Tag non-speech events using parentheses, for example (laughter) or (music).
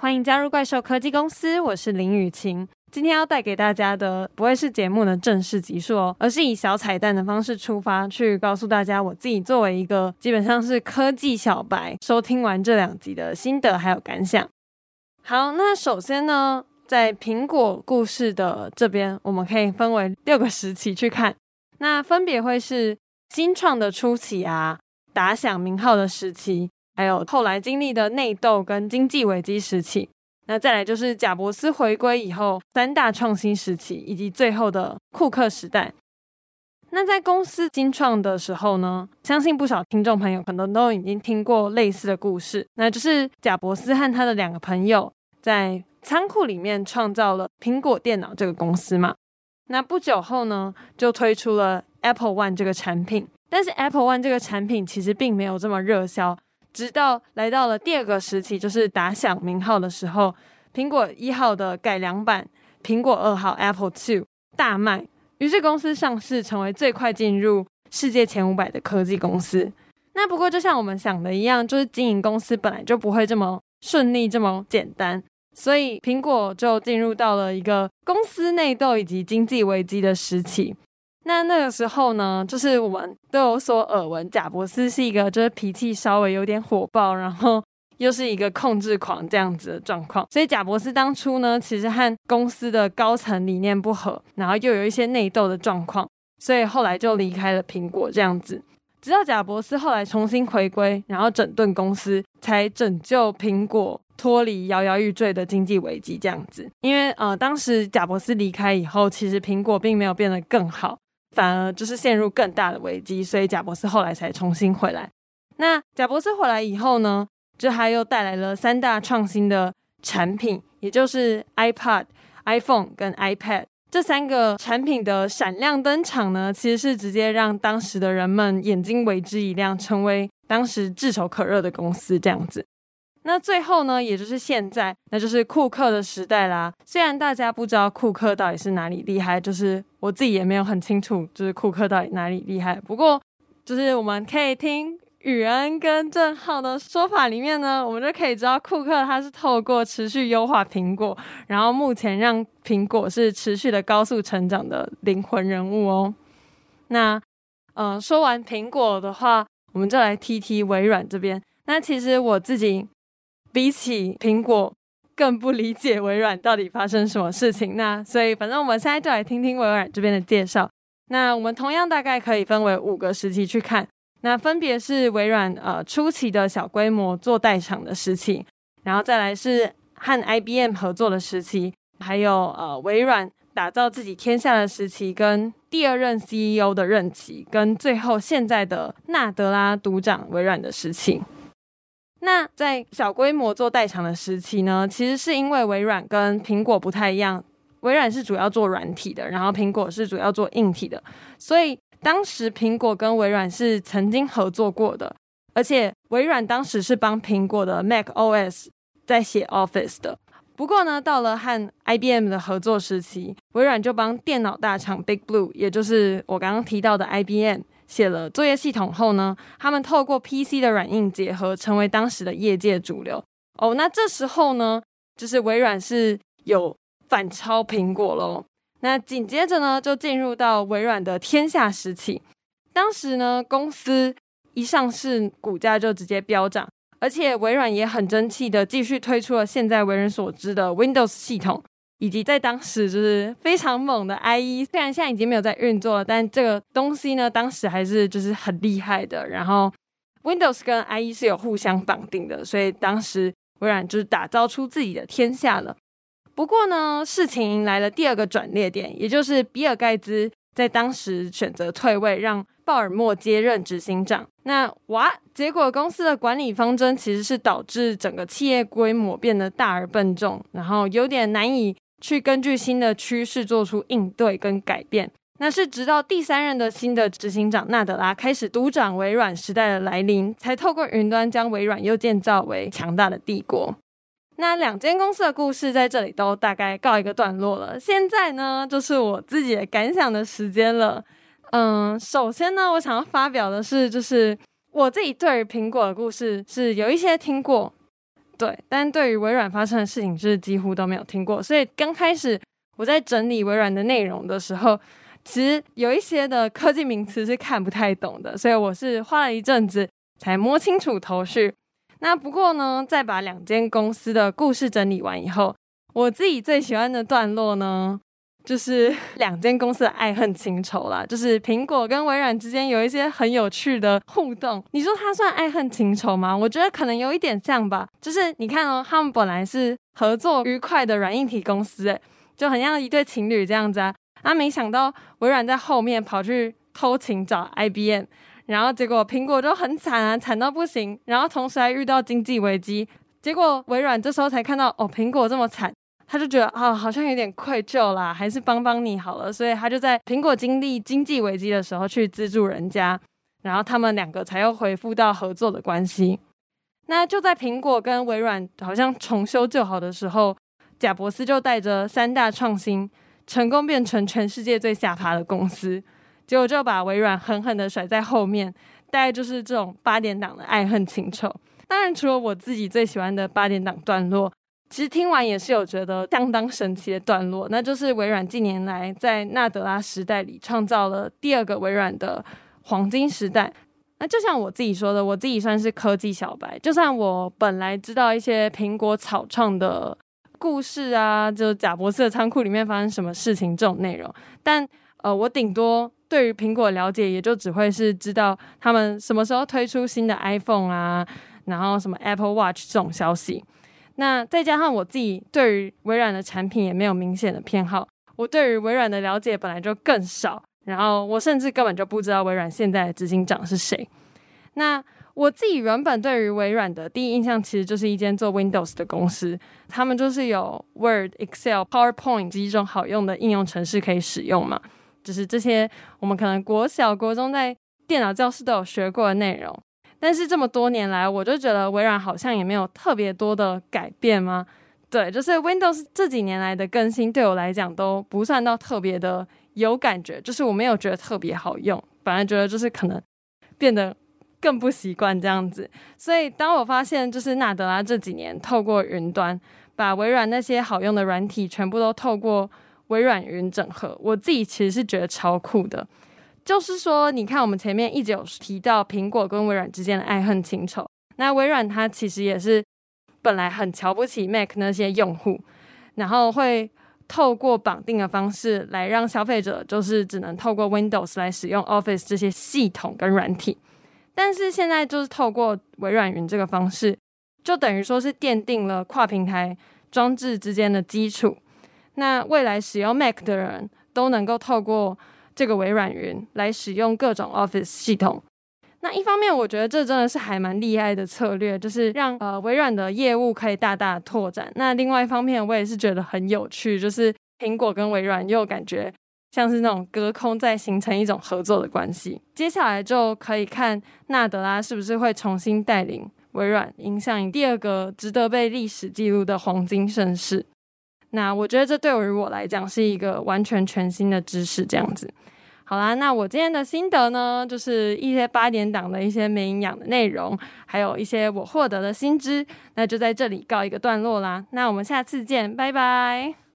欢迎加入怪兽科技公司，我是林雨晴。今天要带给大家的不会是节目的正式集数哦，而是以小彩蛋的方式出发，去告诉大家我自己作为一个基本上是科技小白，收听完这两集的心得还有感想。好，那首先呢，在苹果故事的这边，我们可以分为六个时期去看，那分别会是新创的初期啊，打响名号的时期，还有后来经历的内斗跟经济危机时期。那再来就是贾伯斯回归以后三大创新时期，以及最后的库克时代。那在公司新创的时候呢，相信不少听众朋友可能都已经听过类似的故事，那就是贾伯斯和他的两个朋友在仓库里面创造了苹果电脑这个公司嘛。那不久后呢，就推出了 Apple One 这个产品，但是 Apple One 这个产品其实并没有这么热销。直到来到了第二个时期，就是打响名号的时候，苹果一号的改良版苹果二号 Apple Two 大卖，于是公司上市，成为最快进入世界前五百的科技公司。那不过就像我们想的一样，就是经营公司本来就不会这么顺利，这么简单，所以苹果就进入到了一个公司内斗以及经济危机的时期。那那个时候呢，就是我们都有所耳闻，贾伯斯是一个就是脾气稍微有点火爆，然后又是一个控制狂这样子的状况。所以贾伯斯当初呢，其实和公司的高层理念不合，然后又有一些内斗的状况，所以后来就离开了苹果这样子。直到贾伯斯后来重新回归，然后整顿公司，才拯救苹果脱离摇摇欲坠的经济危机这样子。因为呃，当时贾伯斯离开以后，其实苹果并没有变得更好。反而就是陷入更大的危机，所以贾伯斯后来才重新回来。那贾伯斯回来以后呢，就他又带来了三大创新的产品，也就是 iPad、iPhone 跟 iPad 这三个产品的闪亮登场呢，其实是直接让当时的人们眼睛为之一亮，成为当时炙手可热的公司这样子。那最后呢，也就是现在，那就是库克的时代啦。虽然大家不知道库克到底是哪里厉害，就是我自己也没有很清楚，就是库克到底哪里厉害。不过，就是我们可以听宇恩跟正浩的说法里面呢，我们就可以知道库克他是透过持续优化苹果，然后目前让苹果是持续的高速成长的灵魂人物哦。那，呃，说完苹果的话，我们就来提提微软这边。那其实我自己。比起苹果，更不理解微软到底发生什么事情。那所以，反正我们现在就来听听微软这边的介绍。那我们同样大概可以分为五个时期去看。那分别是微软呃初期的小规模做代厂的时期，然后再来是和 IBM 合作的时期，还有呃微软打造自己天下的时期，跟第二任 CEO 的任期，跟最后现在的纳德拉独掌微软的时期。那在小规模做代厂的时期呢，其实是因为微软跟苹果不太一样，微软是主要做软体的，然后苹果是主要做硬体的，所以当时苹果跟微软是曾经合作过的，而且微软当时是帮苹果的 Mac OS 在写 Office 的。不过呢，到了和 IBM 的合作时期，微软就帮电脑大厂 Big Blue，也就是我刚刚提到的 IBM。写了作业系统后呢，他们透过 PC 的软硬结合，成为当时的业界主流。哦，那这时候呢，就是微软是有反超苹果喽。那紧接着呢，就进入到微软的天下时期。当时呢，公司一上市，股价就直接飙涨，而且微软也很争气的继续推出了现在为人所知的 Windows 系统。以及在当时就是非常猛的 IE，虽然现在已经没有在运作了，但这个东西呢，当时还是就是很厉害的。然后 Windows 跟 IE 是有互相绑定的，所以当时微软就是打造出自己的天下了。不过呢，事情迎来了第二个转捩点，也就是比尔盖茨在当时选择退位，让鲍尔默接任执行长。那哇，结果公司的管理方针其实是导致整个企业规模变得大而笨重，然后有点难以。去根据新的趋势做出应对跟改变，那是直到第三任的新的执行长纳德拉开始独掌微软时代的来临，才透过云端将微软又建造为强大的帝国。那两间公司的故事在这里都大概告一个段落了。现在呢，就是我自己的感想的时间了。嗯，首先呢，我想要发表的是，就是我自己对于苹果的故事是有一些听过。对，但对于微软发生的事情，是几乎都没有听过。所以刚开始我在整理微软的内容的时候，其实有一些的科技名词是看不太懂的，所以我是花了一阵子才摸清楚头绪。那不过呢，在把两间公司的故事整理完以后，我自己最喜欢的段落呢，就是 (laughs) 两间公司的爱恨情仇啦，就是苹果跟微软之间有一些很有趣的互动。你说它算爱恨情仇吗？我觉得可能有一点像吧。就是你看哦，他们本来是合作愉快的软硬体公司，诶，就很像一对情侣这样子啊。啊，没想到微软在后面跑去偷情找 IBM，然后结果苹果就很惨啊，惨到不行。然后同时还遇到经济危机，结果微软这时候才看到哦，苹果这么惨。他就觉得啊，好像有点愧疚啦，还是帮帮你好了，所以他就在苹果经历经济危机的时候去资助人家，然后他们两个才又恢复到合作的关系。那就在苹果跟微软好像重修旧好的时候，贾伯斯就带着三大创新，成功变成全世界最下爬的公司，结果就把微软狠狠的甩在后面。大概就是这种八点档的爱恨情仇。当然，除了我自己最喜欢的八点档段落。其实听完也是有觉得相当神奇的段落，那就是微软近年来在纳德拉时代里创造了第二个微软的黄金时代。那就像我自己说的，我自己算是科技小白，就算我本来知道一些苹果草创的故事啊，就贾博士的仓库里面发生什么事情这种内容，但呃，我顶多对于苹果了解也就只会是知道他们什么时候推出新的 iPhone 啊，然后什么 Apple Watch 这种消息。那再加上我自己对于微软的产品也没有明显的偏好，我对于微软的了解本来就更少，然后我甚至根本就不知道微软现在的执行长是谁。那我自己原本对于微软的第一印象其实就是一间做 Windows 的公司，他们就是有 Word、Excel、PowerPoint 几种好用的应用程式可以使用嘛，就是这些我们可能国小、国中在电脑教室都有学过的内容。但是这么多年来，我就觉得微软好像也没有特别多的改变吗？对，就是 Windows 这几年来的更新，对我来讲都不算到特别的有感觉，就是我没有觉得特别好用，反而觉得就是可能变得更不习惯这样子。所以当我发现就是纳德拉这几年透过云端把微软那些好用的软体全部都透过微软云整合，我自己其实是觉得超酷的。就是说，你看，我们前面一直有提到苹果跟微软之间的爱恨情仇。那微软它其实也是本来很瞧不起 Mac 那些用户，然后会透过绑定的方式来让消费者就是只能透过 Windows 来使用 Office 这些系统跟软体。但是现在就是透过微软云这个方式，就等于说是奠定了跨平台装置之间的基础。那未来使用 Mac 的人都能够透过这个微软云来使用各种 Office 系统，那一方面我觉得这真的是还蛮厉害的策略，就是让呃微软的业务可以大大拓展。那另外一方面，我也是觉得很有趣，就是苹果跟微软又感觉像是那种隔空在形成一种合作的关系。接下来就可以看纳德拉是不是会重新带领微软影响第二个值得被历史记录的黄金盛世。那我觉得这对于我来讲是一个完全全新的知识，这样子。好啦，那我今天的心得呢，就是一些八点档的一些没营养的内容，还有一些我获得的新知，那就在这里告一个段落啦。那我们下次见，拜拜。